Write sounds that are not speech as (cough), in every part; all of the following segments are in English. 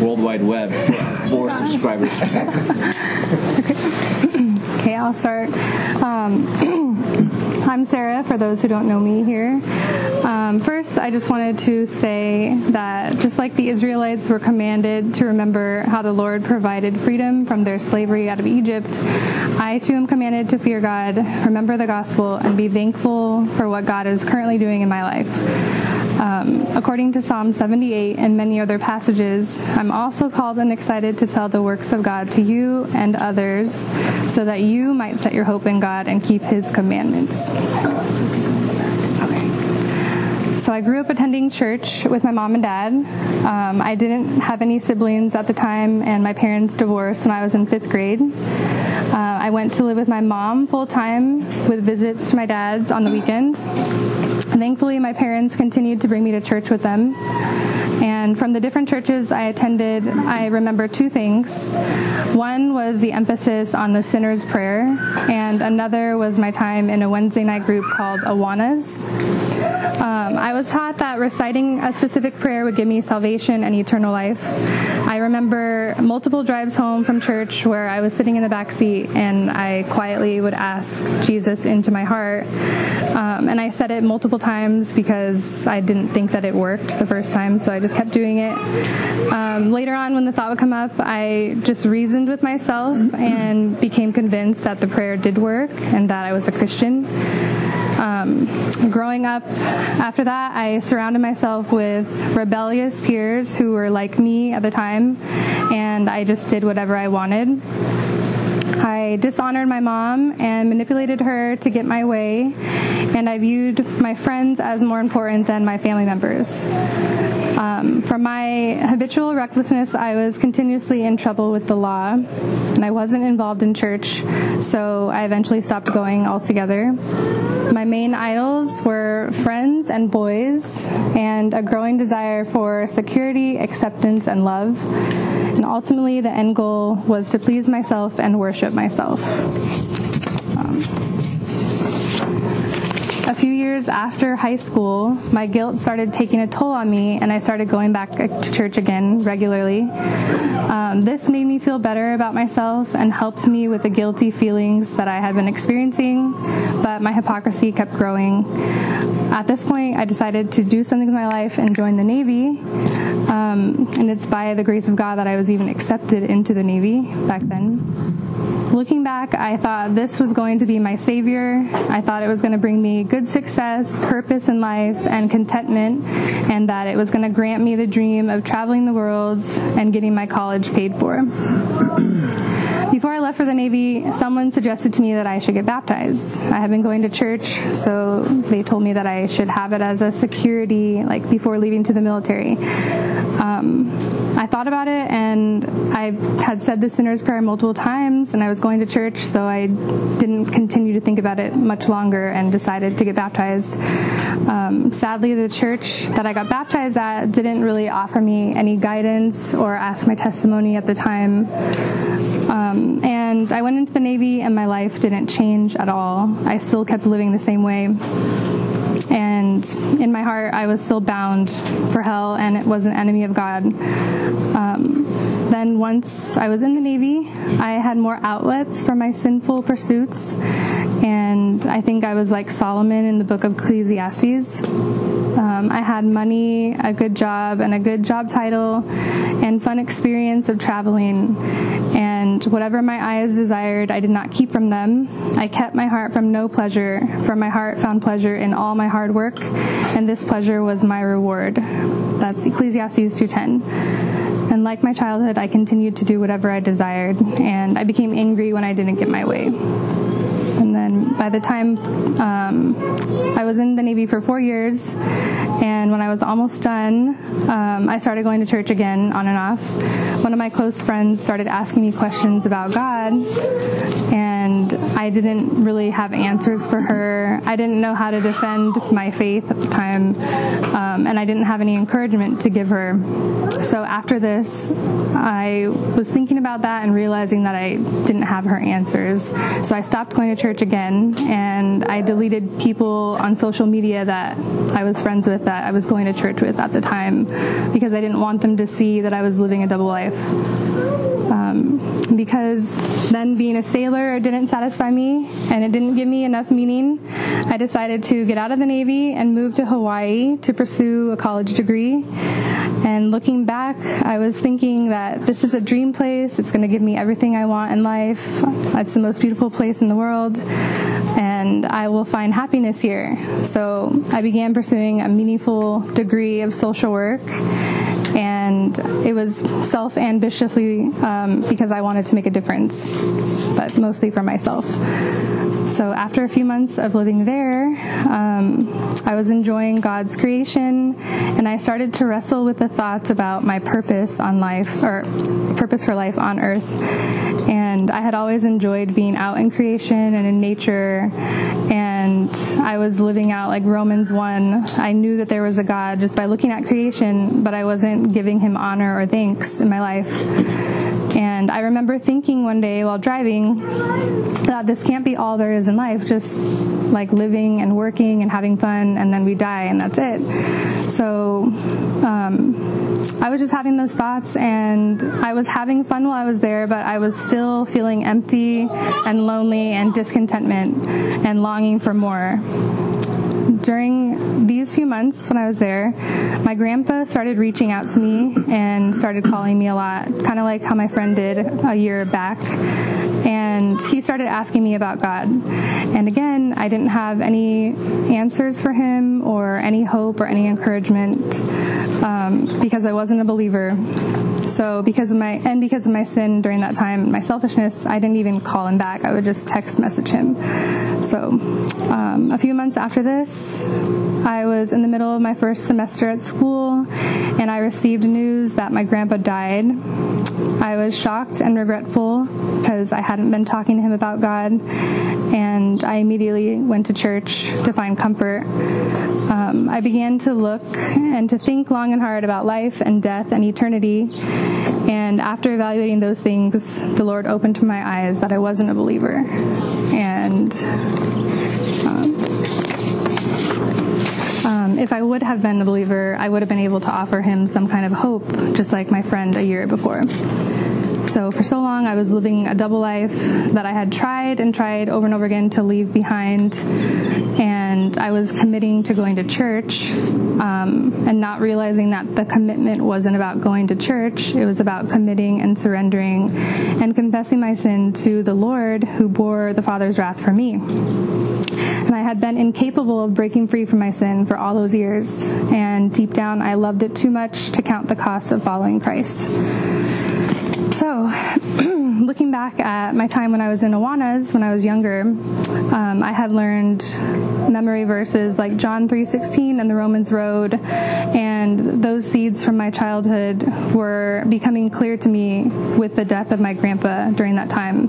World Wide Web for (laughs) subscribers. Okay, I'll start. Um, (clears throat) I'm Sara, for those who don't know me here. Um, first, I just wanted to say that just like the Israelites were commanded to remember how the Lord provided freedom from their slavery out of Egypt, I too am commanded to fear God, remember the gospel, and be thankful for what God is currently doing in my life. Um, according to Psalm 78 and many other passages, I'm also called and excited to tell the works of God to you and others so that you might set your hope in God and keep his commandments. So I grew up attending church with my mom and dad. Um, I didn't have any siblings at the time, and my parents divorced when I was in fifth grade. Uh, I went to live with my mom full time with visits to my dad's on the weekends. Thankfully, my parents continued to bring me to church with them. And from the different churches I attended, I remember two things. One was the emphasis on the sinner's prayer, and another was my time in a Wednesday night group called Awanas. Um, I was taught that reciting a specific prayer would give me salvation and eternal life. I remember multiple drives home from church where I was sitting in the back seat and I quietly would ask Jesus into my heart. Um, and I said it multiple times because I didn't think that it worked the first time, so I just kept doing it. Um, later on, when the thought would come up, I just reasoned with myself and became convinced that the prayer did work and that I was a Christian. Um, growing up after that, I surrounded myself with rebellious peers who were like me at the time, and I just did whatever I wanted. I dishonored my mom and manipulated her to get my way, and I viewed my friends as more important than my family members. Um, from my habitual recklessness, I was continuously in trouble with the law, and I wasn't involved in church, so I eventually stopped going altogether. My main idols were friends and boys, and a growing desire for security, acceptance, and love. And ultimately, the end goal was to please myself and worship myself. A few years after high school, my guilt started taking a toll on me, and I started going back to church again regularly. Um, this made me feel better about myself and helped me with the guilty feelings that I had been experiencing, but my hypocrisy kept growing. At this point, I decided to do something with my life and join the Navy. Um, and it's by the grace of God that I was even accepted into the Navy back then. Looking back, I thought this was going to be my savior. I thought it was going to bring me good success, purpose in life, and contentment, and that it was going to grant me the dream of traveling the world and getting my college paid for. (clears throat) Before I left for the Navy, someone suggested to me that I should get baptized. I had been going to church, so they told me that I should have it as a security, like before leaving to the military. Um, I thought about it, and I had said the sinner's prayer multiple times, and I was going to church, so I didn't continue to think about it much longer and decided to get baptized. Um, sadly, the church that I got baptized at didn't really offer me any guidance or ask my testimony at the time. Um, and I went into the Navy, and my life didn't change at all. I still kept living the same way. And in my heart, I was still bound for hell, and it was an enemy of God. Um, then, once I was in the Navy, I had more outlets for my sinful pursuits, and I think I was like Solomon in the book of Ecclesiastes. Um, I had money, a good job, and a good job title, and fun experience of traveling. And whatever my eyes desired, I did not keep from them. I kept my heart from no pleasure, for my heart found pleasure in all my hard work, and this pleasure was my reward. That's Ecclesiastes 2:10. And like my childhood, I continued to do whatever I desired, and I became angry when I didn't get my way. And then by the time um, I was in the Navy for four years, and when I was almost done, um, I started going to church again on and off. One of my close friends started asking me questions about God, and and I didn't really have answers for her. I didn't know how to defend my faith at the time, um, and I didn't have any encouragement to give her. So after this, I was thinking about that and realizing that I didn't have her answers. So I stopped going to church again, and I deleted people on social media that I was friends with that I was going to church with at the time because I didn't want them to see that I was living a double life. Um, because then being a sailor didn't satisfy me and it didn't give me enough meaning, I decided to get out of the Navy and move to Hawaii to pursue a college degree. And looking back, I was thinking that this is a dream place. It's going to give me everything I want in life. It's the most beautiful place in the world. And I will find happiness here. So I began pursuing a meaningful degree of social work and it was self ambitiously um, because I wanted to make a difference, but mostly for myself. So after a few months of living there, um, I was enjoying God's creation, and I started to wrestle with the thoughts about my purpose on life or purpose for life on Earth. And I had always enjoyed being out in creation and in nature, and I was living out like Romans 1. I knew that there was a God just by looking at creation, but I wasn't giving him honor or thanks in my life. And I remember thinking one day while driving that this can't be all there is in life, just like living and working and having fun, and then we die, and that's it. So um, I was just having those thoughts, and I was having fun while I was there, but I was still feeling empty and lonely and discontentment and longing for more during these few months when I was there, my grandpa started reaching out to me and started calling me a lot, kind of like how my friend did a year back. And he started asking me about God. And again, I didn't have any answers for him or any hope or any encouragement um, because I wasn't a believer. So because of my and because of my sin during that time, my selfishness, I didn't even call him back. I would just text message him. So um, a few months after this, I was in the middle of my first semester at school, and I received news that my grandpa died. I was shocked and regretful because I hadn't been talking to him about God, and I immediately went to church to find comfort. Um, I began to look and to think long and hard about life and death and eternity. And after evaluating those things, the Lord opened to my eyes that I wasn't a believer. And um, if I would have been a believer, I would have been able to offer him some kind of hope, just like my friend a year before. So for so long, I was living a double life that I had tried and tried over and over again to leave behind. And I was committing to going to church um, and not realizing that the commitment wasn't about going to church. It was about committing and surrendering and confessing my sin to the Lord who bore the Father's wrath for me. And I had been incapable of breaking free from my sin for all those years. And deep down, I loved it too much to count the cost of following Christ. So, (clears throat) looking back at my time when I was in Awanas, when I was younger, um, I had learned memory verses like John 3:16 and the Romans Road, and those seeds from my childhood were becoming clear to me with the death of my grandpa during that time.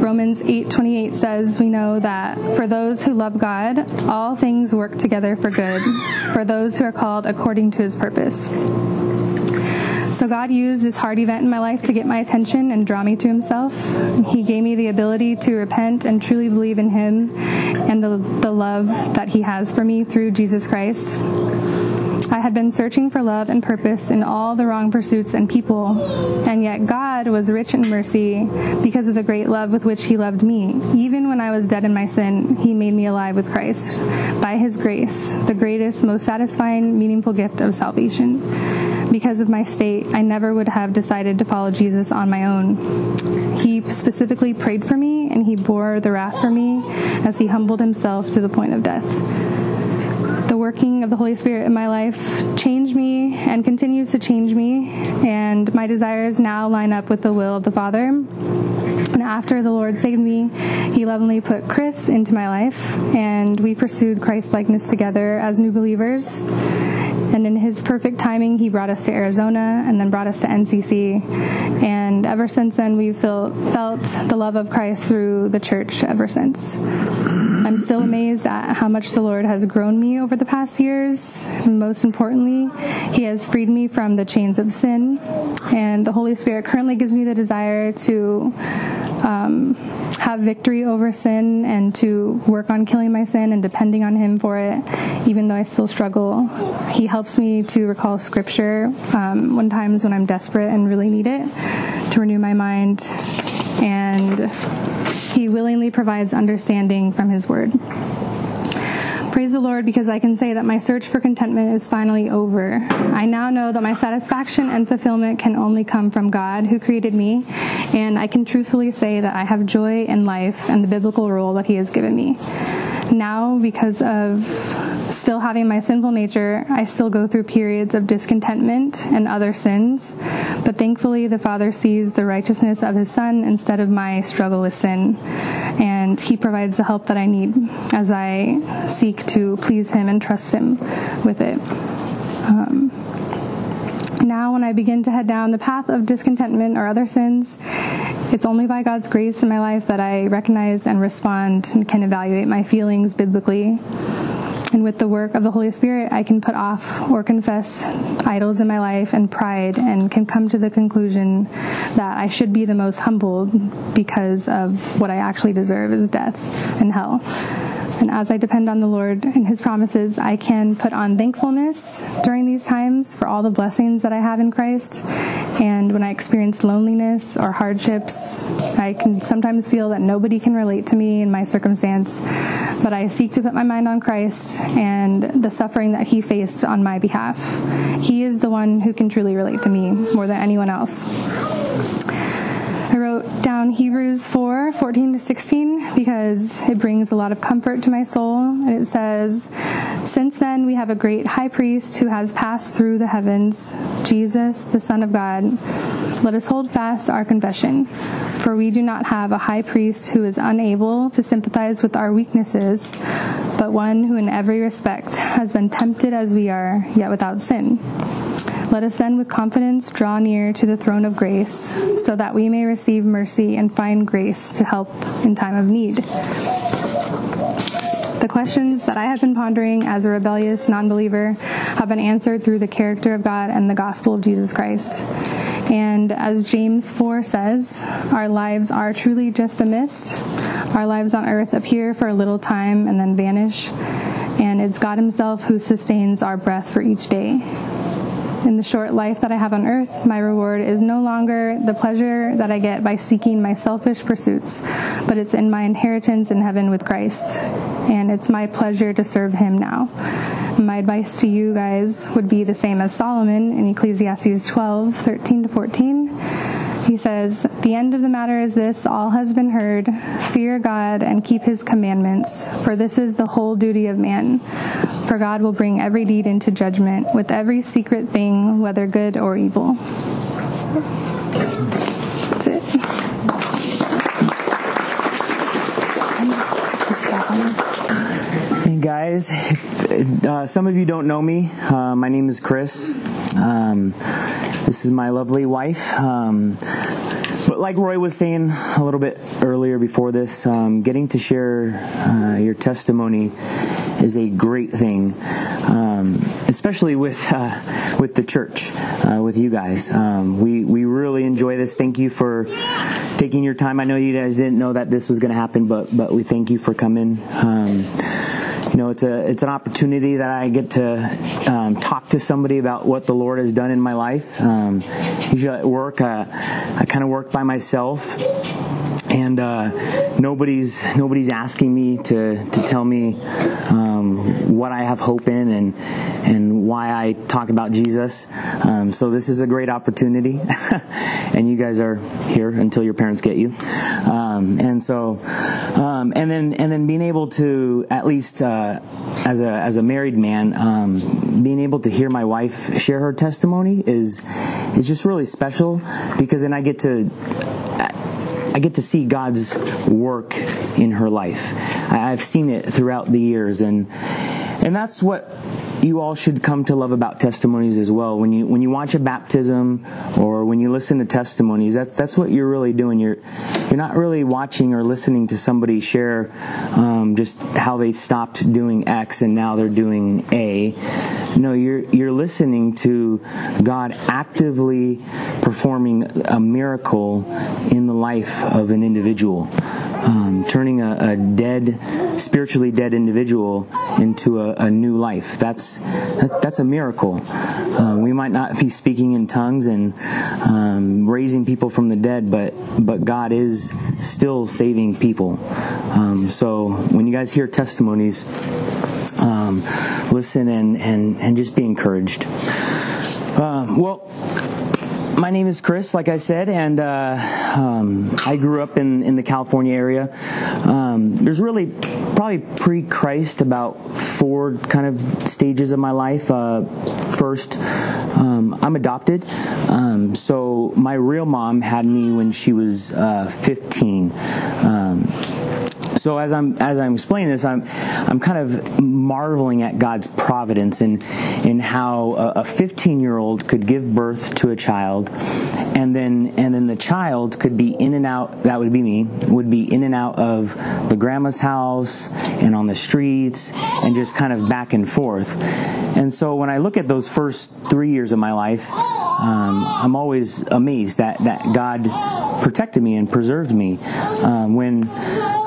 Romans 8:28 says we know that for those who love God, all things work together for good, for those who are called according to his purpose. So God used this hard event in my life to get my attention and draw me to himself. He gave me the ability to repent and truly believe in him and the, the love that he has for me through Jesus Christ. I had been searching for love and purpose in all the wrong pursuits and people, and yet God was rich in mercy because of the great love with which He loved me. Even when I was dead in my sin, He made me alive with Christ. By His grace, the greatest, most satisfying, meaningful gift of salvation. Because of my state, I never would have decided to follow Jesus on my own. He specifically prayed for me, and He bore the wrath for me as He humbled Himself to the point of death the working of the Holy Spirit in my life changed me and continues to change me, and my desires now line up with the will of the Father. And after the Lord saved me, He lovingly put Chris into my life, and we pursued Christ likeness together as new believers. And in His perfect timing, He brought us to Arizona and then brought us to NCC. And ever since then, we've felt, felt the love of Christ through the church ever since. I'm still amazed at how much the Lord has grown me over the past years. Most importantly, He has freed me from the chains of sin. And the Holy Spirit currently gives me the desire to um, have victory over sin and to work on killing my sin and depending on Him for it, even though I still struggle. He helps me to recall Scripture um, when times when I'm desperate and really need it to renew my mind. And He willingly provides understanding from His Word. Praise the Lord because I can say that my search for contentment is finally over. I now know that my satisfaction and fulfillment can only come from God who created me, and I can truthfully say that I have joy in life and the biblical role that He has given me. Now, because of still having my sinful nature, I still go through periods of discontentment and other sins, but thankfully the Father sees the righteousness of His Son instead of my struggle with sin, and He provides the help that I need as I seek to please Him and trust Him with it. Um, now, when I begin to head down the path of discontentment or other sins, it's only by God's grace in my life that I recognize and respond and can evaluate my feelings biblically. And with the work of the Holy Spirit, I can put off or confess idols in my life and pride and can come to the conclusion that I should be the most humbled because of what I actually deserve is death and hell. And as I depend on the Lord and His promises, I can put on thankfulness during these times for all the blessings that I have in Christ. And when I experience loneliness or hardships, I can sometimes feel that nobody can relate to me in my circumstance. But I seek to put my mind on Christ and the suffering that He faced on my behalf. He is the one who can truly relate to me more than anyone else. I wrote down Hebrews 4 14 to 16 because it brings a lot of comfort to my soul. And it says, Since then we have a great high priest who has passed through the heavens, Jesus, the Son of God. Let us hold fast our confession, for we do not have a high priest who is unable to sympathize with our weaknesses, but one who in every respect has been tempted as we are, yet without sin. Let us then with confidence draw near to the throne of grace, so that we may receive mercy and find grace to help in time of need. The questions that I have been pondering as a rebellious non believer have been answered through the character of God and the gospel of Jesus Christ. And as James 4 says, our lives are truly just a mist. Our lives on earth appear for a little time and then vanish. And it's God Himself who sustains our breath for each day in the short life that I have on earth, my reward is no longer the pleasure that I get by seeking my selfish pursuits, but it's in my inheritance in heaven with Christ. And it's my pleasure to serve Him now. My advice to you guys would be the same as Solomon in Ecclesiastes 12 13 to 14. He says, The end of the matter is this all has been heard. Fear God and keep his commandments, for this is the whole duty of man. For God will bring every deed into judgment with every secret thing, whether good or evil. Guys, uh, some of you don't know me. Uh, my name is Chris. Um, this is my lovely wife. Um, but like Roy was saying a little bit earlier before this, um, getting to share uh, your testimony is a great thing, um, especially with uh, with the church, uh, with you guys. Um, we we really enjoy this. Thank you for taking your time. I know you guys didn't know that this was going to happen, but but we thank you for coming. Um, you know, it's a it's an opportunity that I get to um, talk to somebody about what the Lord has done in my life. Um, usually at work, uh, I kind of work by myself, and uh, nobody's nobody's asking me to to tell me um, what I have hope in and and why I talk about Jesus. Um, so this is a great opportunity, (laughs) and you guys are here until your parents get you. Um, and so, um, and then and then being able to at least uh, as a as a married man, um, being able to hear my wife share her testimony is is just really special because then I get to. I get to see God's work in her life. I've seen it throughout the years, and and that's what you all should come to love about testimonies as well. When you when you watch a baptism or when you listen to testimonies, that's that's what you're really doing. You're you're not really watching or listening to somebody share um, just how they stopped doing X and now they're doing A. No, you're you're listening to God actively performing a miracle in the life of an individual um, turning a, a, dead, spiritually dead individual into a, a new life. That's that, that's a miracle. Uh, we might not be speaking in tongues and um, raising people from the dead, but but God is still saving people. Um, so when you guys hear testimonies, um, listen and, and and just be encouraged. Uh, well my name is Chris, like I said, and uh, um, I grew up in, in the California area. Um, there's really probably pre-Christ about four kind of stages of my life. Uh, first, um, I'm adopted, um, so my real mom had me when she was uh, 15 um, so as I'm as I'm explaining this, I'm I'm kind of marveling at God's providence and in how a 15 year old could give birth to a child, and then and then the child could be in and out. That would be me. Would be in and out of the grandma's house and on the streets and just kind of back and forth. And so when I look at those first three years of my life, um, I'm always amazed that that God protected me and preserved me um, when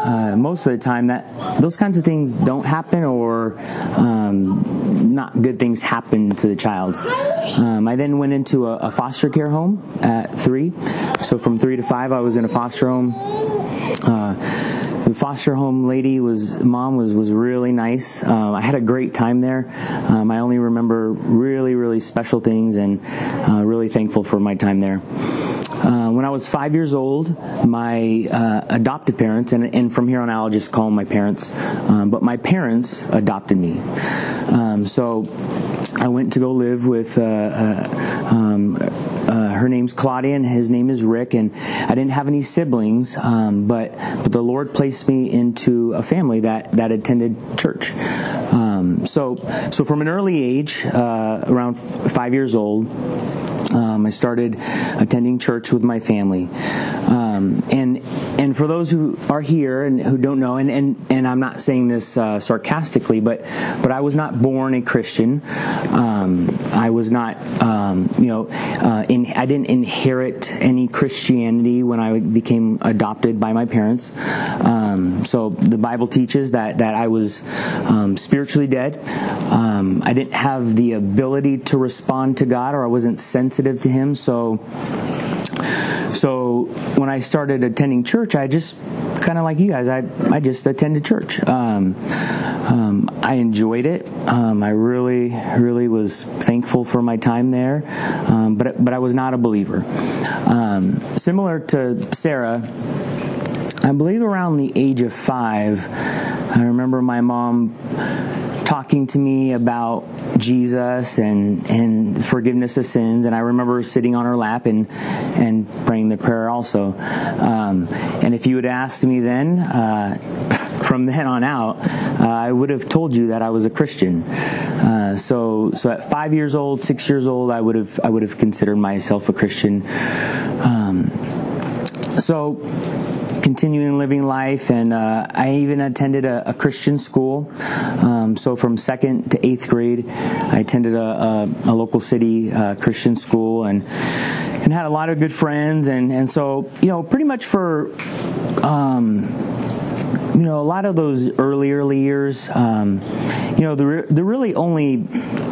uh, most of the time that those kinds of things don't happen or um, not good things happen to the child. Um, I then went into a, a, foster care home at three. So from three to five, I was in a foster home. Uh, the foster home lady was mom was was really nice. Um, I had a great time there. Um, I only remember really really special things and uh, really thankful for my time there. Uh, when I was five years old, my uh, adopted parents, and, and, from here on out I'll just call them my parents, um, but my parents adopted me. Um, so I went to go live with uh, uh um, uh, her name's Claudia and his name is Rick, and I didn't have any siblings, um, but but the Lord placed me into a family that that attended church. Um, so so from an early age, around five years old um, I started attending church with my family, um, and and for those who are here and who don't know, and and, and I'm not saying this uh, sarcastically, but but I was not born a Christian. Um, I was not, um, you know, uh, in, I didn't inherit any Christianity when I became adopted by my parents. Um, so the Bible teaches that that I was um, spiritually dead. I didn't have the ability to respond to God, or I wasn't sensitive to him. So, so when I started attending church, I just kind of like you guys, I I just attended church. Um, um, I enjoyed it. Um, I really, really was thankful for my time there. Um, but but I was not a believer. Um, similar to Sara. I believe around the age of five, I remember my mom talking to me about Jesus and, and forgiveness of sins. And I remember sitting on her lap and, and praying the prayer also. Um, and if you had asked me then, uh, (laughs) from then on out, uh, I would have told you that I was a Christian. Uh, so, so at five years old, six years old, I would have, I would have considered myself a Christian. Um, so, continuing living life, and uh, I even attended a, a Christian school. Um, so from second to eighth grade, I attended a, a, a local city uh, Christian school, and and had a lot of good friends, and and so you know pretty much for. Um, you know, a lot of those early, early years, um, you know, the, the really only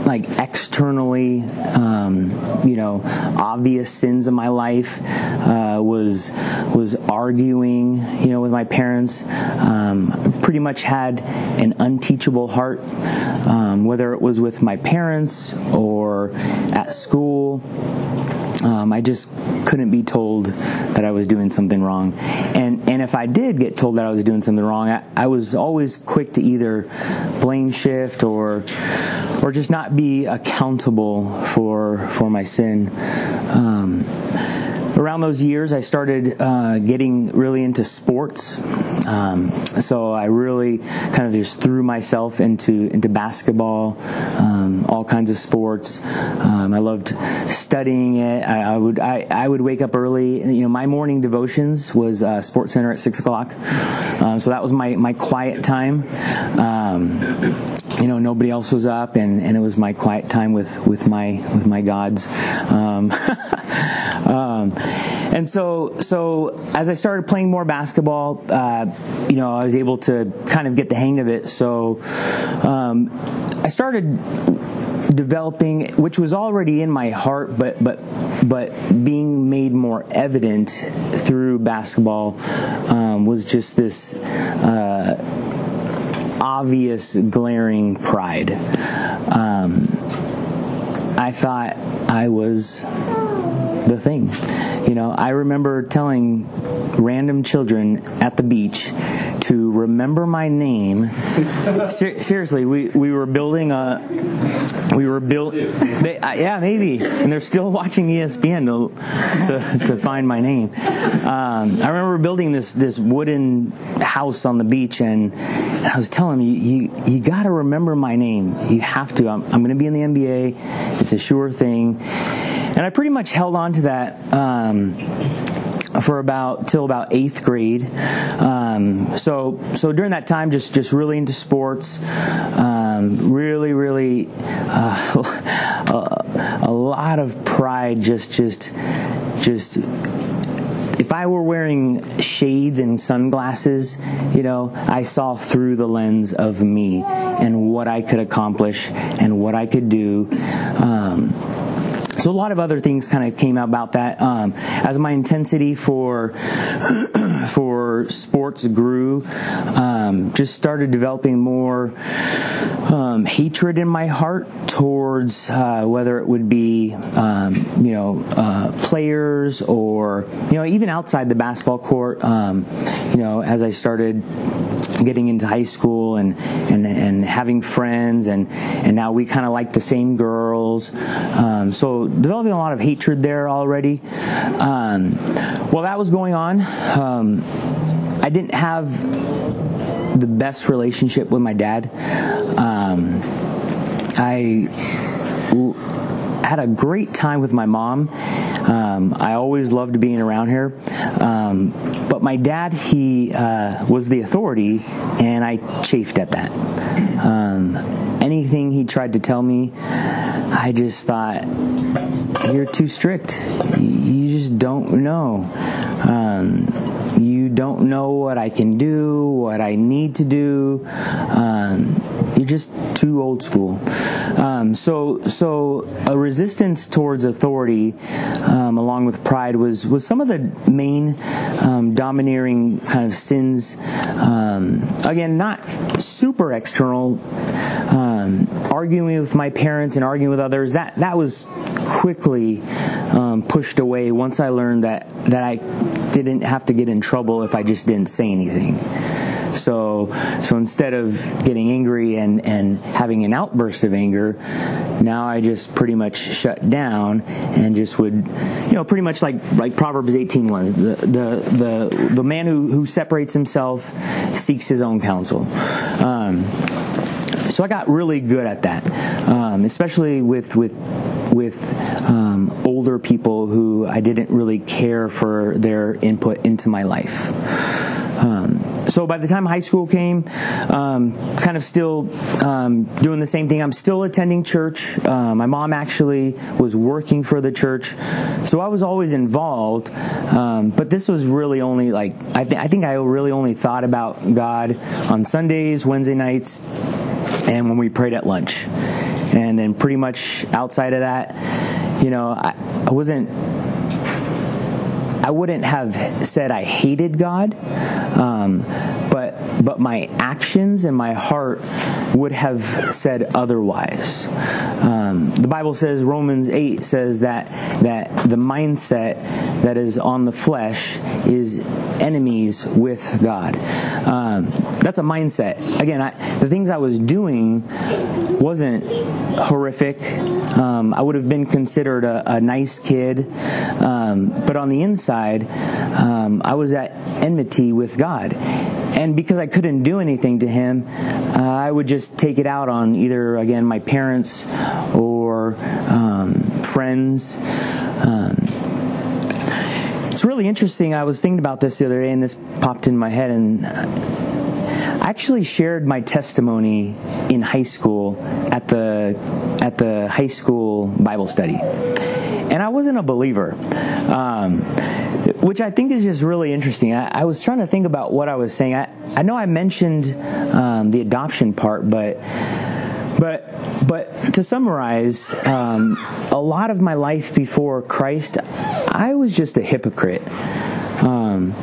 like externally, um, you know, obvious sins of my life uh, was was arguing, you know, with my parents. Um, pretty much had an unteachable heart, um, whether it was with my parents or at school. Um, I just couldn't be told that I was doing something wrong. And and if I did get told that I was doing something wrong, I, I was always quick to either blame shift or or just not be accountable for for my sin. Um, around those years, I started uh, getting really into sports. Um, so I really kind of just threw myself into into basketball, um, all kinds of sports. Um, I loved studying it. I, I, would I, I would wake up early. You know, my morning devotions was uh, SportsCenter at six o'clock. Um, so that was my my quiet time. You know, nobody else was up, and, and it was my quiet time with, with my with my gods. Um, (laughs) um, and so so as I started playing more basketball, uh, you know, I was able to kind of get the hang of it. So um, I started developing which was already in my heart but but but being made more evident through basketball um, was just this uh, obvious, glaring pride. Um, I thought I was the thing. You know, I remember telling random children at the beach to remember my name. Ser- seriously, we, we were building a, we were built, uh, yeah, maybe, and they're still watching ESPN to, to, to find my name. Um, I remember building this, this wooden house on the beach and, and I was telling them, you, you, you gotta remember my name. You have to. I'm, I'm gonna be in the NBA. It's a sure thing. And I pretty much held on to that, um, for about till about eighth grade. Um, so so during that time, just just really into sports, um, really really uh, (laughs) a, a lot of pride. Just just just if I were wearing shades and sunglasses, you know, I saw through the lens of me and what I could accomplish and what I could do. Um, so a lot of other things kind of came out about that. Um, as my intensity for (clears throat) for sports grew, um, just started developing more um, hatred in my heart towards uh, whether it would be um, you know uh, players or you know even outside the basketball court. Um, you know, as I started getting into high school and and, and having friends and and now we kind of like the same Um, so developing a lot of hatred there already. Um, while that was going on, um, I didn't have the best relationship with my dad. Um, I had a great time with my mom. Um, I always loved being around her. Um, but my dad, he uh, was the authority, and I chafed at that. Um, anything he tried to tell me, I just thought, you're too strict. You just don't know. Um, you don't know what I can do, what I need to do. Um, you're just too old school. Um, so, so a resistance towards authority, um, along with pride, was was some of the main um, domineering kind of sins. Um, again, not super external. Um, arguing with my parents and arguing with others that that was quickly um, pushed away once I learned that that I didn't have to get in trouble if I just didn't say anything. So, so instead of getting angry and, and having an outburst of anger, now I just pretty much shut down and just would, you know, pretty much like, like Proverbs 18 one, the, the, the, the man who, who separates himself seeks his own counsel. Um, so I got really good at that, um, especially with with with um, older people who I didn't really care for their input into my life. So by the time high school came, um, kind of still um, doing the same thing. I'm still attending church. Uh, my mom actually was working for the church, so I was always involved. Um, but this was really only like I, th- I think I really only thought about God on Sundays, Wednesday nights, and when we prayed at lunch. And then pretty much outside of that, you know, I, I wasn't I wouldn't have said I hated God, um, but but my actions and my heart would have said otherwise. Um, the Bible says Romans eight says that that the mindset that is on the flesh is enemies with God. Um, that's a mindset. Again, I, the things I was doing wasn't horrific. Um, I would have been considered a, a nice kid. Um, Um, but on the inside, um, I was at enmity with God. And because I couldn't do anything to him, uh, I would just take it out on either, again, my parents um, friends. Um, it's really interesting. I was thinking about this the other day, and this popped in my head, and I actually shared my testimony in high school at the at the high school Bible study, and I wasn't a believer, um, which I think is just really interesting. I, I, was trying to think about what I was saying. I I know I mentioned um, the adoption part, but but but to summarize, um, a lot of my life before Christ, I was just a hypocrite. Um,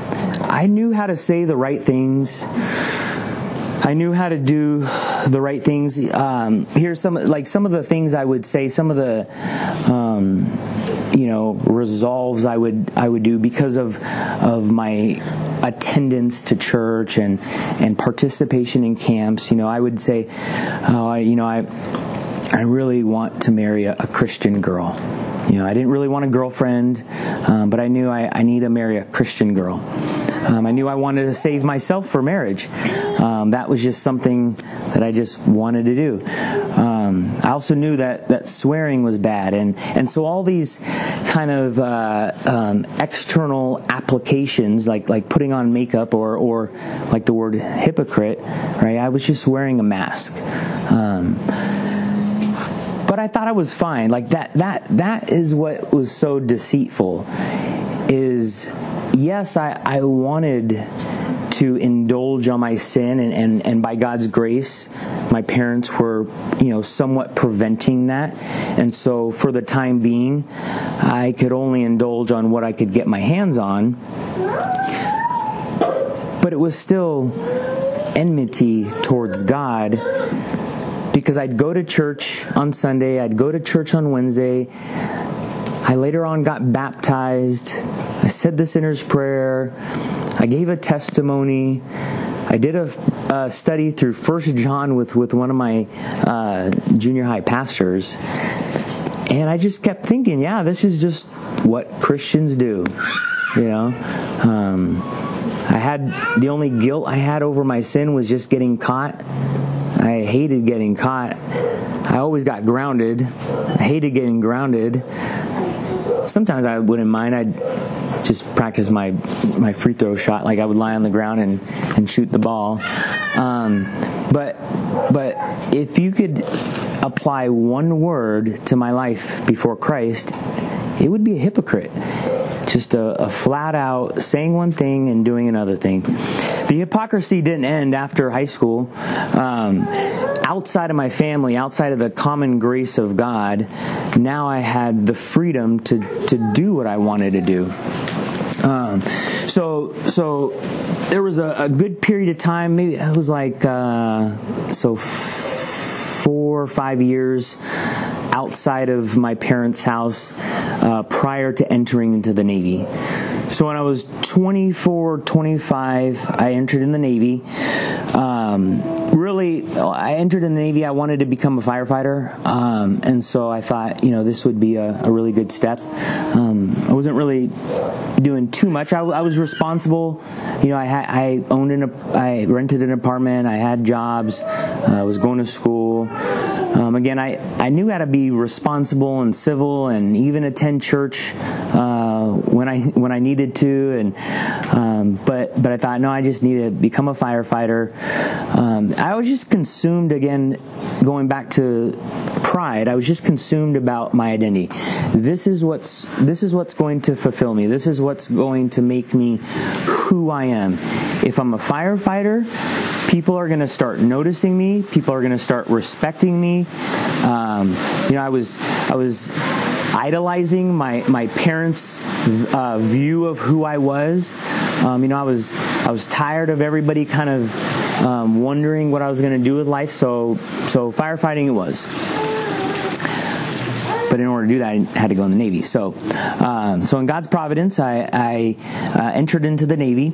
I knew how to say the right things. I knew how to do the right things. Um, here's some like some of the things I would say. Some of the um, you know resolves I would I would do because of of my attendance to church and and participation in camps. You know, I would say, uh, you know, I I really want to marry a, a Christian girl. You know, I didn't really want a girlfriend, um, but I knew I, I need to marry a Christian girl. Um, I knew I wanted to save myself for marriage. Um, that was just something that I just wanted to do. Um, I also knew that, that swearing was bad, and and so all these kind of uh, um, external applications, like like putting on makeup or or like the word hypocrite, right? I was just wearing a mask. Um, but I thought I was fine. Like that that that is what was so deceitful is yes, I, I wanted to indulge on my sin and, and, and by God's grace, my parents were, you know, somewhat preventing that. And so for the time being, I could only indulge on what I could get my hands on. But it was still enmity towards God because I'd go to church on Sunday, I'd go to church on Wednesday, I later on got baptized. I said the sinner's prayer. I gave a testimony. I did a, a study through First John with, with one of my uh, junior high pastors. And I just kept thinking, yeah, this is just what Christians do. You know? Um, I had the only guilt I had over my sin was just getting caught. I hated getting caught. I always got grounded. I hated getting grounded sometimes I wouldn't mind. I'd just practice my my free throw shot. Like I would lie on the ground and and shoot the ball. Um, but but if you could apply one word to my life before Christ, it would be a hypocrite. Just a, a flat out saying one thing and doing another thing. The hypocrisy didn't end after high school. Um, outside of my family, outside of the common grace of God, now I had the freedom to, to do what I wanted to do. Um, so, so there was a, a, good period of time. Maybe it was like uh, so four or five years outside of my parents' house uh, prior to entering into the Navy. So when I was 24, 25, I entered in the Navy. Um, really, I entered in the Navy. I wanted to become a firefighter, um, and so I thought, you know, this would be a, a really good step. Um, I wasn't really doing too much. I, I was responsible. You know, I had, I owned an, I rented an apartment. I had jobs. Uh, I was going to school. Um, again, I, I knew how to be responsible and civil and even attend church uh, when I when I needed to. And um, but but I thought no, I just need to become a firefighter. Um, I was just consumed again, going back to pride. I was just consumed about my identity. This is what's this is what's going to fulfill me. This is what's going to make me who I am. If I'm a firefighter, people are going to start noticing me. People are going to start respecting me. Um, you know, I was I was idolizing my my parents' uh, view of who I was. Um, you know, I was I was tired of everybody kind of um, wondering what I was going to do with life. So so firefighting it was. But in order to do that, I had to go in the Navy. So, um, so in God's providence, I, I uh, entered into the Navy,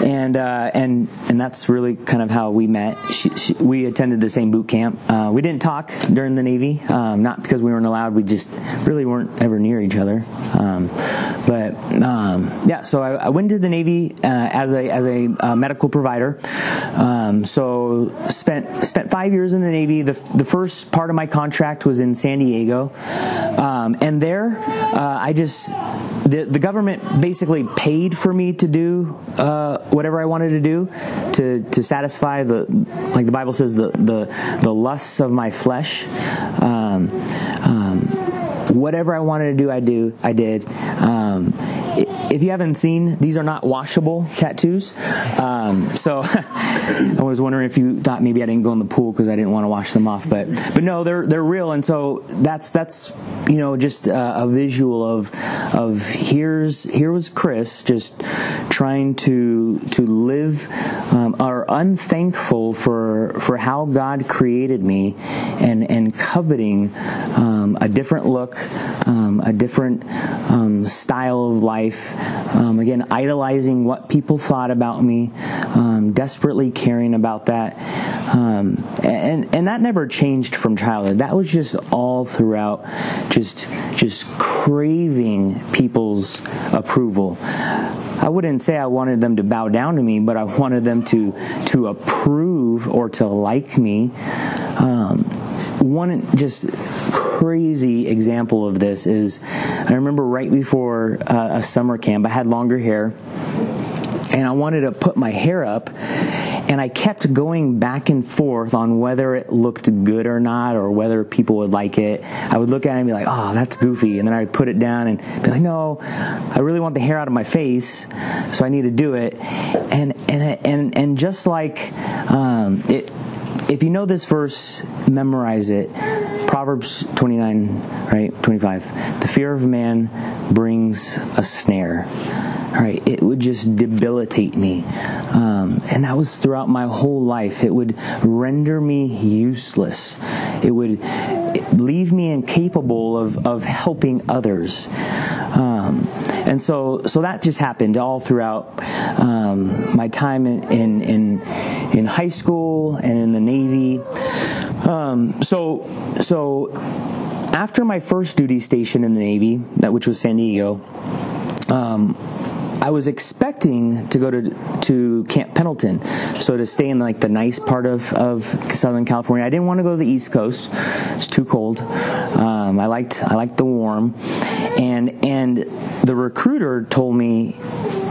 and uh, and and that's really kind of how we met. She, she, we attended the same boot camp. Uh, we didn't talk during the Navy, um, not because we weren't allowed. We just really weren't ever near each other. Um, but um, yeah, so I, I, went to the Navy uh, as a as a uh, medical provider. Um, so spent spent five years in the Navy. The the first part of my contract was in San Diego, um, and there uh, I just the the government basically paid for me to do uh, whatever I wanted to do to to satisfy the like the Bible says the the the lusts of my flesh. Um, um whatever I wanted to do, I do. I did. Um, if you haven't seen, these are not washable tattoos. Um, so (laughs) I was wondering if you thought maybe I didn't go in the pool because I didn't want to wash them off, but but no, they're they're real, and so that's that's you know just a, a visual of of here's here was Chris just trying to to live um, unthankful for for how God created me and and coveting um, a different look, um, a different um, style of life. Um, again, idolizing what people thought about me, um, desperately caring about that, and and that never changed from childhood. That was just all throughout, just just craving people's approval. I wouldn't say I wanted them to bow down to me, but I wanted them to to approve or to like me. Um, one just crazy example of this is I remember right before uh, a summer camp, I had longer hair, and I wanted to put my hair up and I kept going back and forth on whether it looked good or not, or whether people would like it. I would look at it and be like, "Oh, that's goofy," and then I'd put it down and be like, "No, I really want the hair out of my face, so I need to do it." And and and and just like um, it, if you know this verse, memorize it. Proverbs 29, right? 25. The fear of man brings a snare. All right, it would just debilitate me. Um, and that was throughout my whole life. It would render me useless. It would leave me incapable of, of helping others. Um, and so, so that just happened all throughout um, my time in, in, in, in high school and in the Navy. Um, so, so after my first duty station in the Navy, that which was San Diego, um, I was expecting to go to to Camp Pendleton, so to stay in like the nice part of, of Southern California. I didn't want to go to the East Coast; it's too cold. Um, I liked I liked the warm, and and the recruiter told me,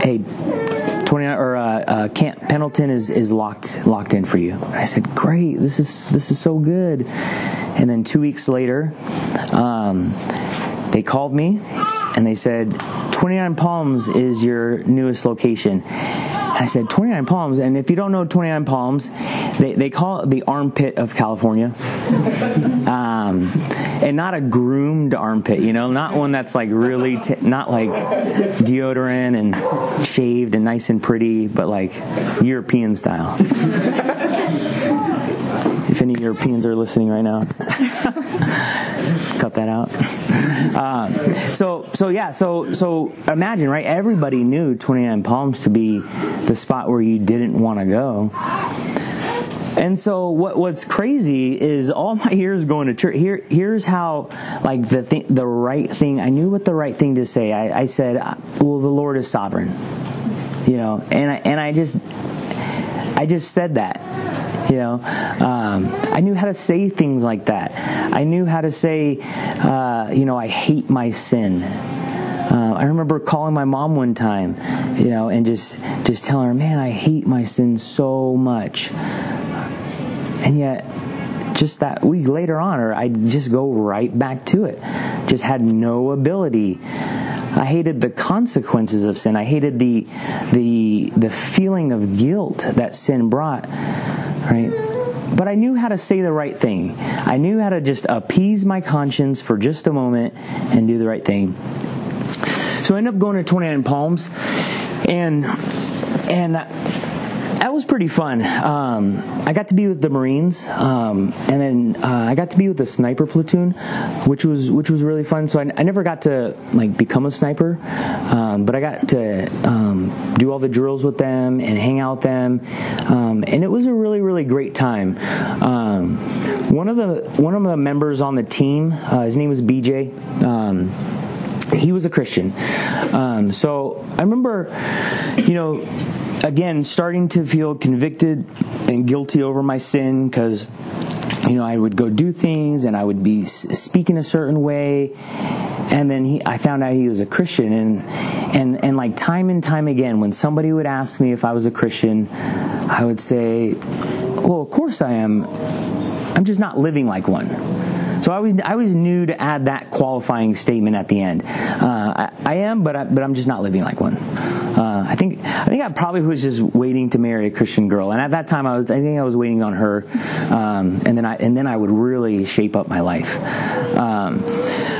"Hey, 29 or uh, uh, Camp Pendleton is is locked locked in for you. I said, "Great, this is this is so good." And then two weeks later, um, they called me and they said, 29 Palms is your newest location. I said, 29 Palms? And if you don't know 29 Palms, they, they call it the armpit of California. (laughs) Um, and not a groomed armpit, you know, not one that's like really, t- not like deodorant and shaved and nice and pretty, but like European style. (laughs) if any Europeans are listening right now, (laughs) cut that out. (laughs) Uh, so, so yeah, so so imagine, right? Everybody knew 29 Palms to be the spot where you didn't want to go. And so what what's crazy is all my (laughs) years going to church. Here here's how like the th- the right thing. I knew what the right thing to say. I, I said, "Well, the Lord is sovereign," you know, and I, and I just I just said that. You know, um, I knew how to say things like that. I knew how to say, uh, you know, I hate my sin. Uh, I remember calling my mom one time, you know, and just just telling her, "Man, I hate my sin so much." And yet, just that week later on, or I'd just go right back to it. Just had no ability. I hated the consequences of sin. I hated the the the feeling of guilt that sin brought right? But I knew how to say the right thing. I knew how to just appease my conscience for just a moment and do the right thing. So I ended up going to 29 Palms, and and that was pretty fun. Um, I got to be with the Marines, um, and then uh, I got to be with the sniper platoon, which was which was really fun. So I, I never got to like become a sniper, um, but I got to um, do all the drills with them and hang out with them, um, and it was a really really great time. Um, one of the one of the members on the team, uh, his name was BJ he was a Christian. Um, so I remember, you know, again, starting to feel convicted and guilty over my sin because you know, I would go do things and I would be speaking a certain way. And then he, I found out he was a Christian and, and, and like time and time again, when somebody would ask me if I was a Christian, I would say, well, of course I am. I'm just not living like one. So I was I was new to add that qualifying statement at the end. Uh, I, I, am, but I, but I'm just not living like one. Uh, I think I think I probably was just waiting to marry a Christian girl, and at that time I was I think I was waiting on her, um, and then I and then I would really shape up my life. Um,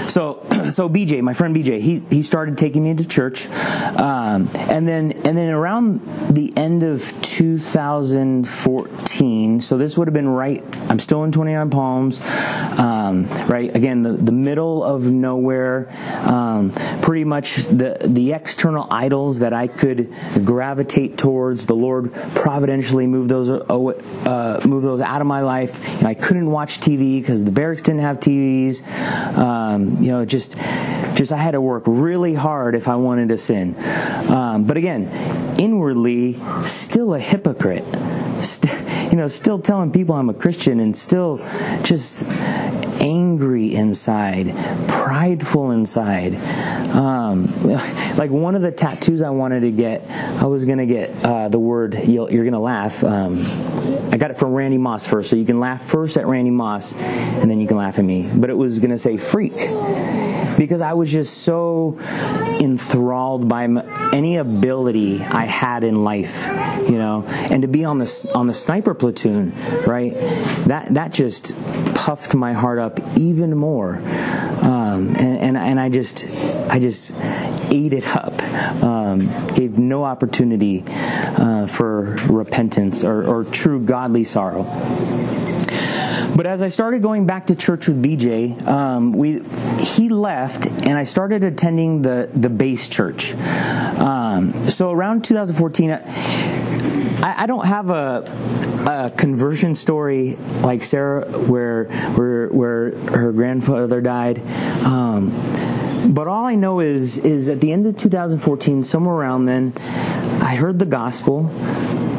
so (clears throat) so BJ, my friend BJ, he he started taking me to church, um, and then and then around the end of 2014. So this would have been right. I'm still in 29 Palms, um, right? Again, the the middle of nowhere. Um, pretty much the the external idols that I could gravitate towards. The Lord providentially moved those uh, uh moved those out of my life. And I couldn't watch TV because the barracks didn't have TVs. Um, you know, just just I had to work really hard if I wanted to sin. Um, but again, inwardly, still a hypocrite. St- you know, still telling people I'm a Christian and still just angry inside, prideful inside. Um, (laughs) like one of the tattoos I wanted to get, I was gonna get uh, the word. you are gonna laugh. Um, I got it from Randy Moss first, so you can laugh first at Randy Moss, and then you can laugh at me. But it was gonna say freak because I was just so enthralled by any ability I had in life, you know, and to be on the on the sniper platoon, right? That that just puffed my heart up even more, um, and, and, and I just I just ate it up, um, gave no opportunity uh, for repentance or, or true godly sorrow. But as I started going back to church with BJ, um, we he left, and I started attending the the base church. Um, so around 2014. I, I don't have a, a, conversion story like Sara, where where where her grandfather died. Um, but all I know is is at the end of 2014, somewhere around then, I heard the gospel.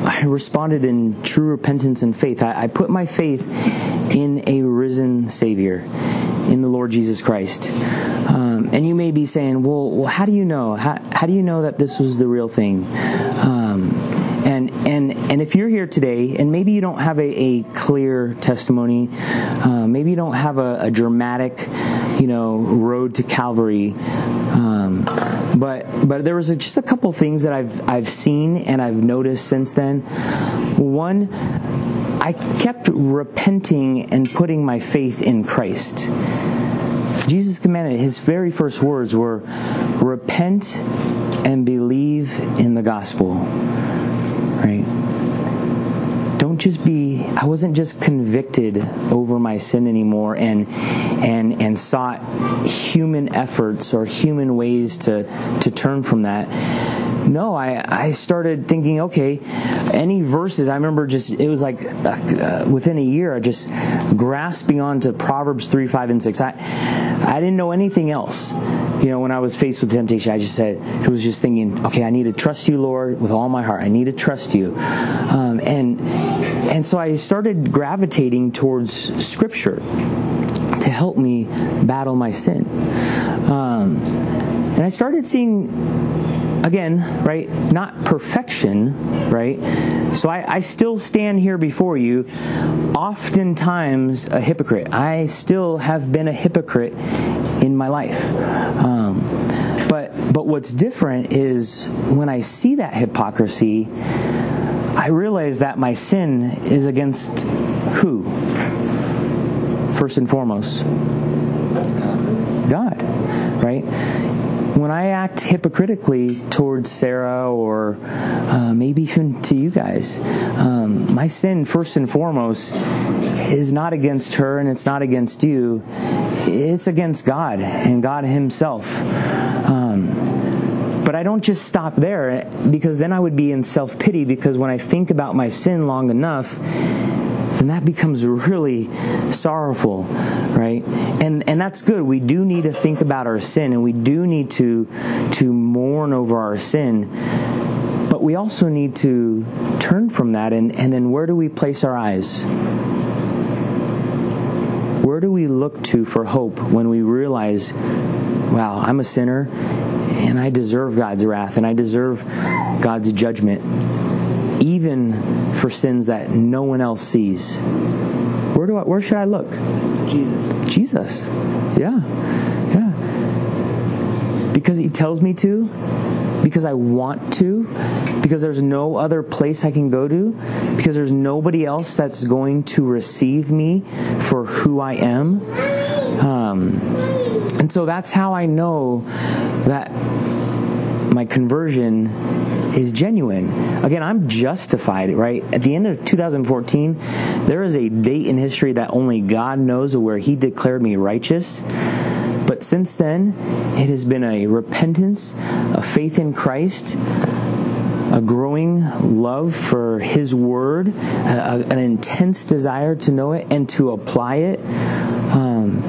I responded in true repentance and faith. I, I put my faith in a risen Savior, in the Lord Jesus Christ. Um, and you may be saying, well, well, how do you know? How, how do you know that this was the real thing? Um, and and and if you're here today, and maybe you don't have a, a clear testimony, uh, maybe you don't have a, a, dramatic, you know, road to Calvary. Um, but but there was a, just a couple things that I've I've seen and I've noticed since then. One, I kept repenting and putting my faith in Christ. Jesus commanded, his very first words were, repent and believe in the gospel. Right? Don't just be, I wasn't just convicted over my sin anymore and, and, and sought human efforts or human ways to, to turn from that no, I, I started thinking, okay, any verses, I remember just, it was like uh, within a year, I just grasping onto Proverbs 3, 5, and 6. I, I didn't know anything else. You know, when I was faced with temptation, I just said, it was just thinking, okay, I need to trust you, Lord, with all my heart. I need to trust you. Um, and, and so I started gravitating towards Scripture to help me battle my sin. Um, and I started seeing again, right, not perfection, right? So I, I, still stand here before you, oftentimes a hypocrite. I still have been a hypocrite in my life. Um, but but what's different is when I see that hypocrisy, I realize that my sin is against who? First and foremost, God, right? When I act hypocritically towards Sara or uh, maybe even to you guys, um, my sin, first and foremost, is not against her and it's not against you. It's against God and God Himself. Um, but I don't just stop there because then I would be in self pity because when I think about my sin long enough, then that becomes really sorrowful, right? And and that's good. We do need to think about our sin and we do need to to mourn over our sin. But we also need to turn from that and, and then where do we place our eyes? Where do we look to for hope when we realize, wow, I'm a sinner and I deserve God's wrath and I deserve God's judgment, even for sins that no one else sees? Where do I, where should I look? Jesus. Jesus. Yeah. Yeah. Because he tells me to, because I want to, because there's no other place I can go to, because there's nobody else that's going to receive me for who I am. Um, and so that's how I know that my conversion is genuine. Again, I'm justified, right? At the end of 2014, there is a date in history that only God knows where He declared me righteous. But since then, it has been a repentance, a faith in Christ, a growing love for His Word, a, an intense desire to know it and to apply it. Um,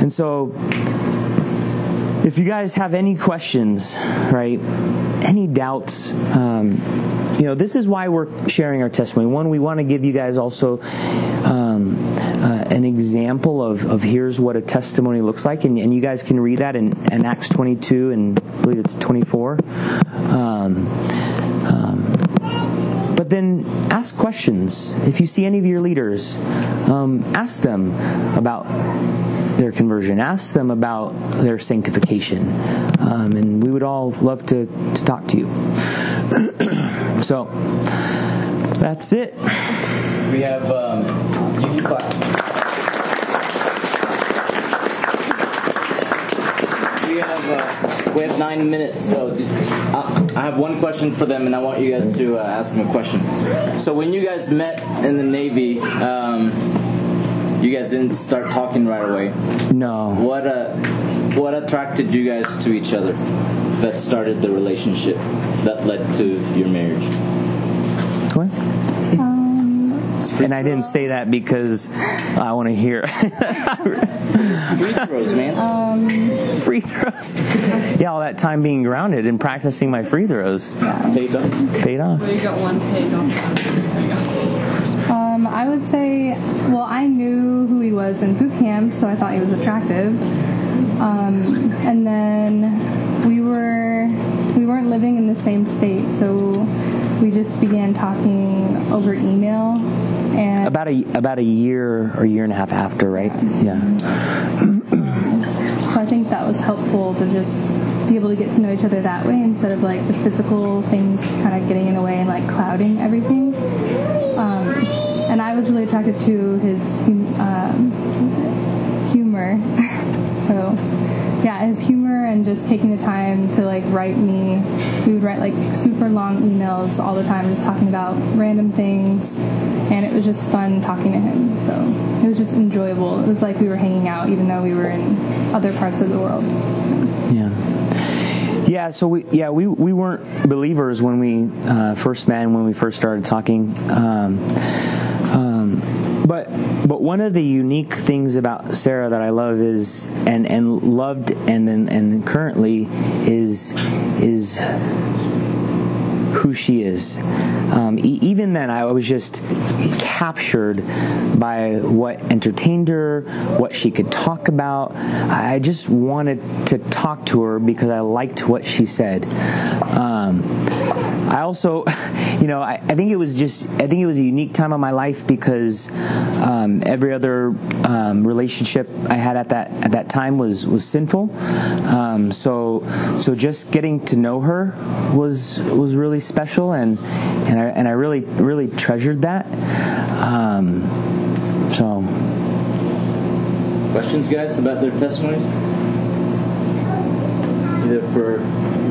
and so, if you guys have any questions, right, any doubts, um, you know, this is why we're sharing our testimony. One, we want to give you guys also um, uh, an example of, of here's what a testimony looks like, and, and you guys can read that in, in, Acts 22 and I believe it's 24. Um, but then ask questions. If you see any of your leaders, um, ask them about their conversion. Ask them about their sanctification. Um, and we would all love to, to talk to you. (clears throat) so, that's it. We have um, you clap. We have uh, we have nine minutes, so I, I, have one question for them, and I want you guys to uh, ask them a question. So when you guys met in the Navy, um, you guys didn't start talking right away. No. What uh, what attracted you guys to each other? That started the relationship that led to your marriage. Go ahead. Um, and I didn't say that because I want to hear. free throws, man. Um, free throws. Yeah, all that time being grounded and practicing my free throws. Yeah. Paid off. Paid off. Well, you got one paid off. Um, I would say, well, I knew who he was in boot camp, so I thought he was attractive. Um, and then we were we weren't living in the same state, so we just began talking over email. And about a about a year or year and a half after, right? Yeah. so I think that was helpful to just be able to get to know each other that way instead of like the physical things kind of getting in the way and like clouding everything. Um, and I was really attracted to his um, humor. (laughs) so yeah, his humor and just taking the time to like write me. We would write like super long emails all the time, just talking about random things, and it was just fun talking to him. So it was just enjoyable. It was like we were hanging out, even though we were in other parts of the world. So. Yeah. Yeah, so we yeah we, we weren't believers when we uh, first met and when we first started talking. Um, um, but but one of the unique things about Sara that I love is and and loved and then and currently is is who she is. Um, e- even then, I was just captured by what entertained her, what she could talk about. I just wanted to talk to her because I liked what she said. Um, I also, (laughs) you know, I, I, think it was just, I think it was a unique time of my life because um, every other um, relationship I had at that at that time was was sinful. Um, so, so just getting to know her was was really special, and and I and I really really treasured that. Um, so, questions, guys, about their testimonies, either for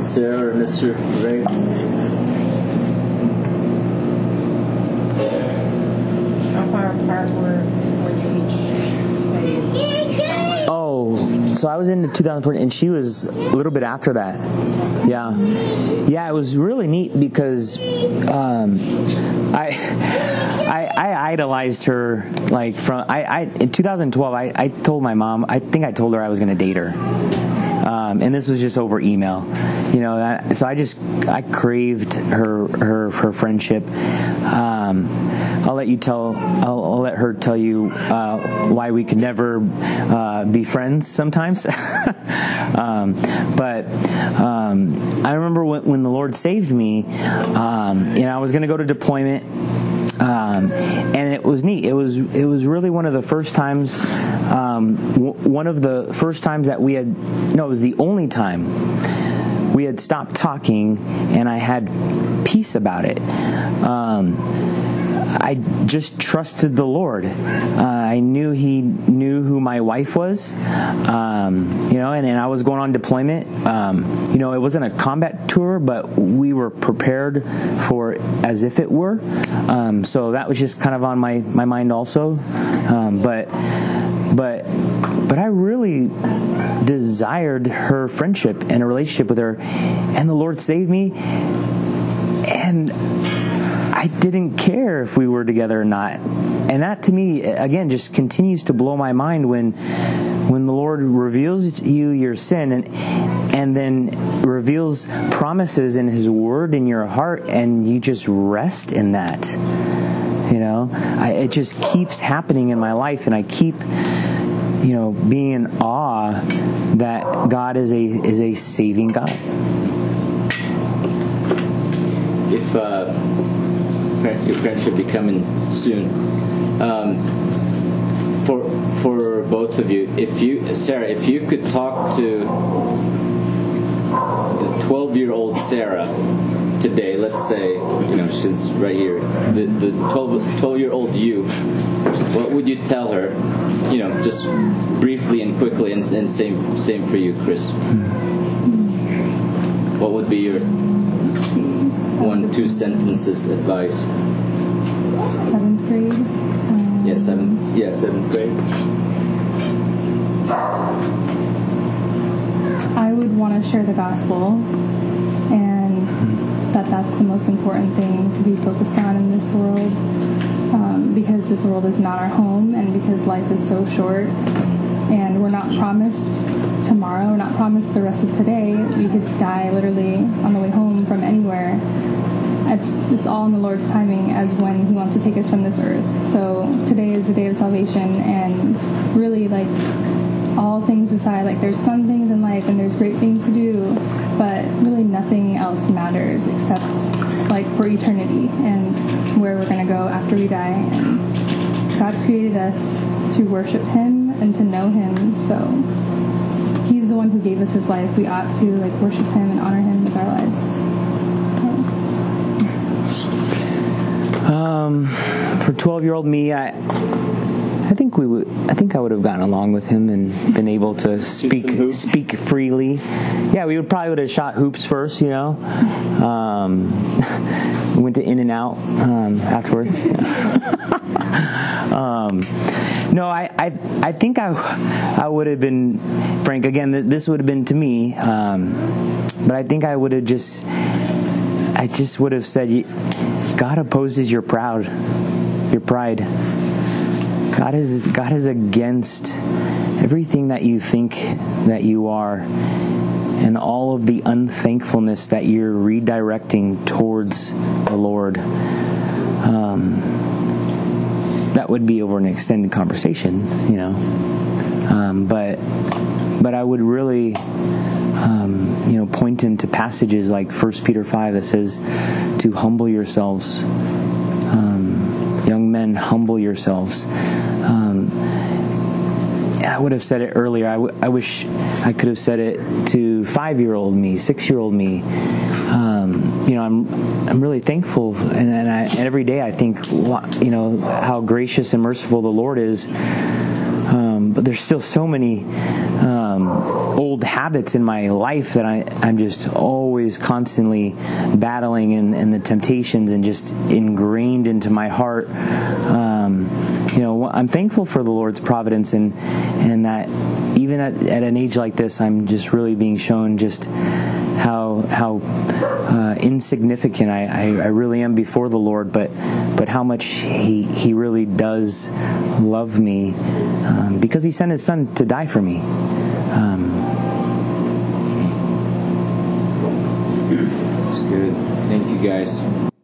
Sara or Mr. Regh. How far apart were, were you each saved? Oh, so I was into 2014, and she was a little bit after that. Yeah, yeah, it was really neat because um, I, I I idolized her like from I, I in 2012. I, I told my mom. I think I told her I was going to date her. Um, and this was just over email, you know. That, so I just I craved her her her friendship. Um, I'll let you tell. I'll, I'll let her tell you uh, why we could never uh, be friends sometimes. (laughs) um, but um, I remember when, when, the Lord saved me. Um, you know, I was going to go to deployment. Um, and it was neat. It was it was really one of the first times, um, w- one of the first times that we had. No, it was the only time we had stopped talking, and I had peace about it. Um, I just trusted the Lord. Uh, I knew He knew who my wife was, um, you know, and, I was going on deployment. Um, you know, it wasn't a combat tour, but we were prepared for as if it were. Um, so that was just kind of on my, my mind also. Um, but, but, but I really desired her friendship and a relationship with her, and the Lord saved me. And I didn't care if we were together or not. And that to me, again, just continues to blow my mind when, when the Lord reveals you your sin and, and then reveals promises in His Word in your heart and you just rest in that. You know, I, it just keeps happening in my life and I keep, you know, being in awe that God is a, is a saving God. If, uh your parents should be coming soon. Um, for for both of you, if you Sara, if you could talk to the 12 year old Sara today, let's say, you know, she's right here, the, the 12, 12 year old you, what would you tell her? You know, just briefly and quickly, and, and same, same for you, Chris. What would be your one, two sentences advice? Seventh grade. Um, yeah, seventh. Yeah, seventh grade. I would want to share the gospel, and that that's the most important thing to be focused on in this world, um, because this world is not our home, and because life is so short, and we're not promised tomorrow, not promised the rest of today. We could die literally on the way home from anywhere it's it's all in the Lord's timing as when He wants to take us from this earth. So today is the day of salvation, and really like all things aside, like there's fun things in life and there's great things to do, but really nothing else matters except like for eternity and where we're gonna go after we die. And God created us to worship Him and to know Him, so He's the one who gave us His life. We ought to like worship Him and honor Him with our lives. Um, for 12 year old me, I. I think we would. I think I would have gotten along with him and been able to speak speak freely. Yeah, we would probably would have shot hoops first, you know. Um, we (laughs) went to In-N-Out um, afterwards. (laughs) um, no, I, I I think I I would have been Frank again. This would have been to me, um, but I think I would have just I just would have said God opposes your proud, your pride. God is God is against everything that you think that you are and all of the unthankfulness that you're redirecting towards the Lord. Um, that would be over an extended conversation, you know. Um, but but I would really um, you know, point him to passages like 1 Peter 5 that says to humble yourselves. Um, young men, humble yourselves. Um, I would have said it earlier. I, w- I wish I could have said it to five year old me, six year old me. Um, you know, I'm I'm really thankful, and, and, I, and, every day I think, you know, how gracious and merciful the Lord is. Um, but there's still so many um, old habits in my life that I, I'm just always constantly battling and, and the temptations and just ingrained into my heart. Um, you know, I'm thankful for the Lord's providence and and that even at, at an age like this, I'm just really being shown just how how uh, insignificant I, I, I, really am before the Lord, but but how much He He really does love me um, because He sent His Son to die for me. Thank you guys.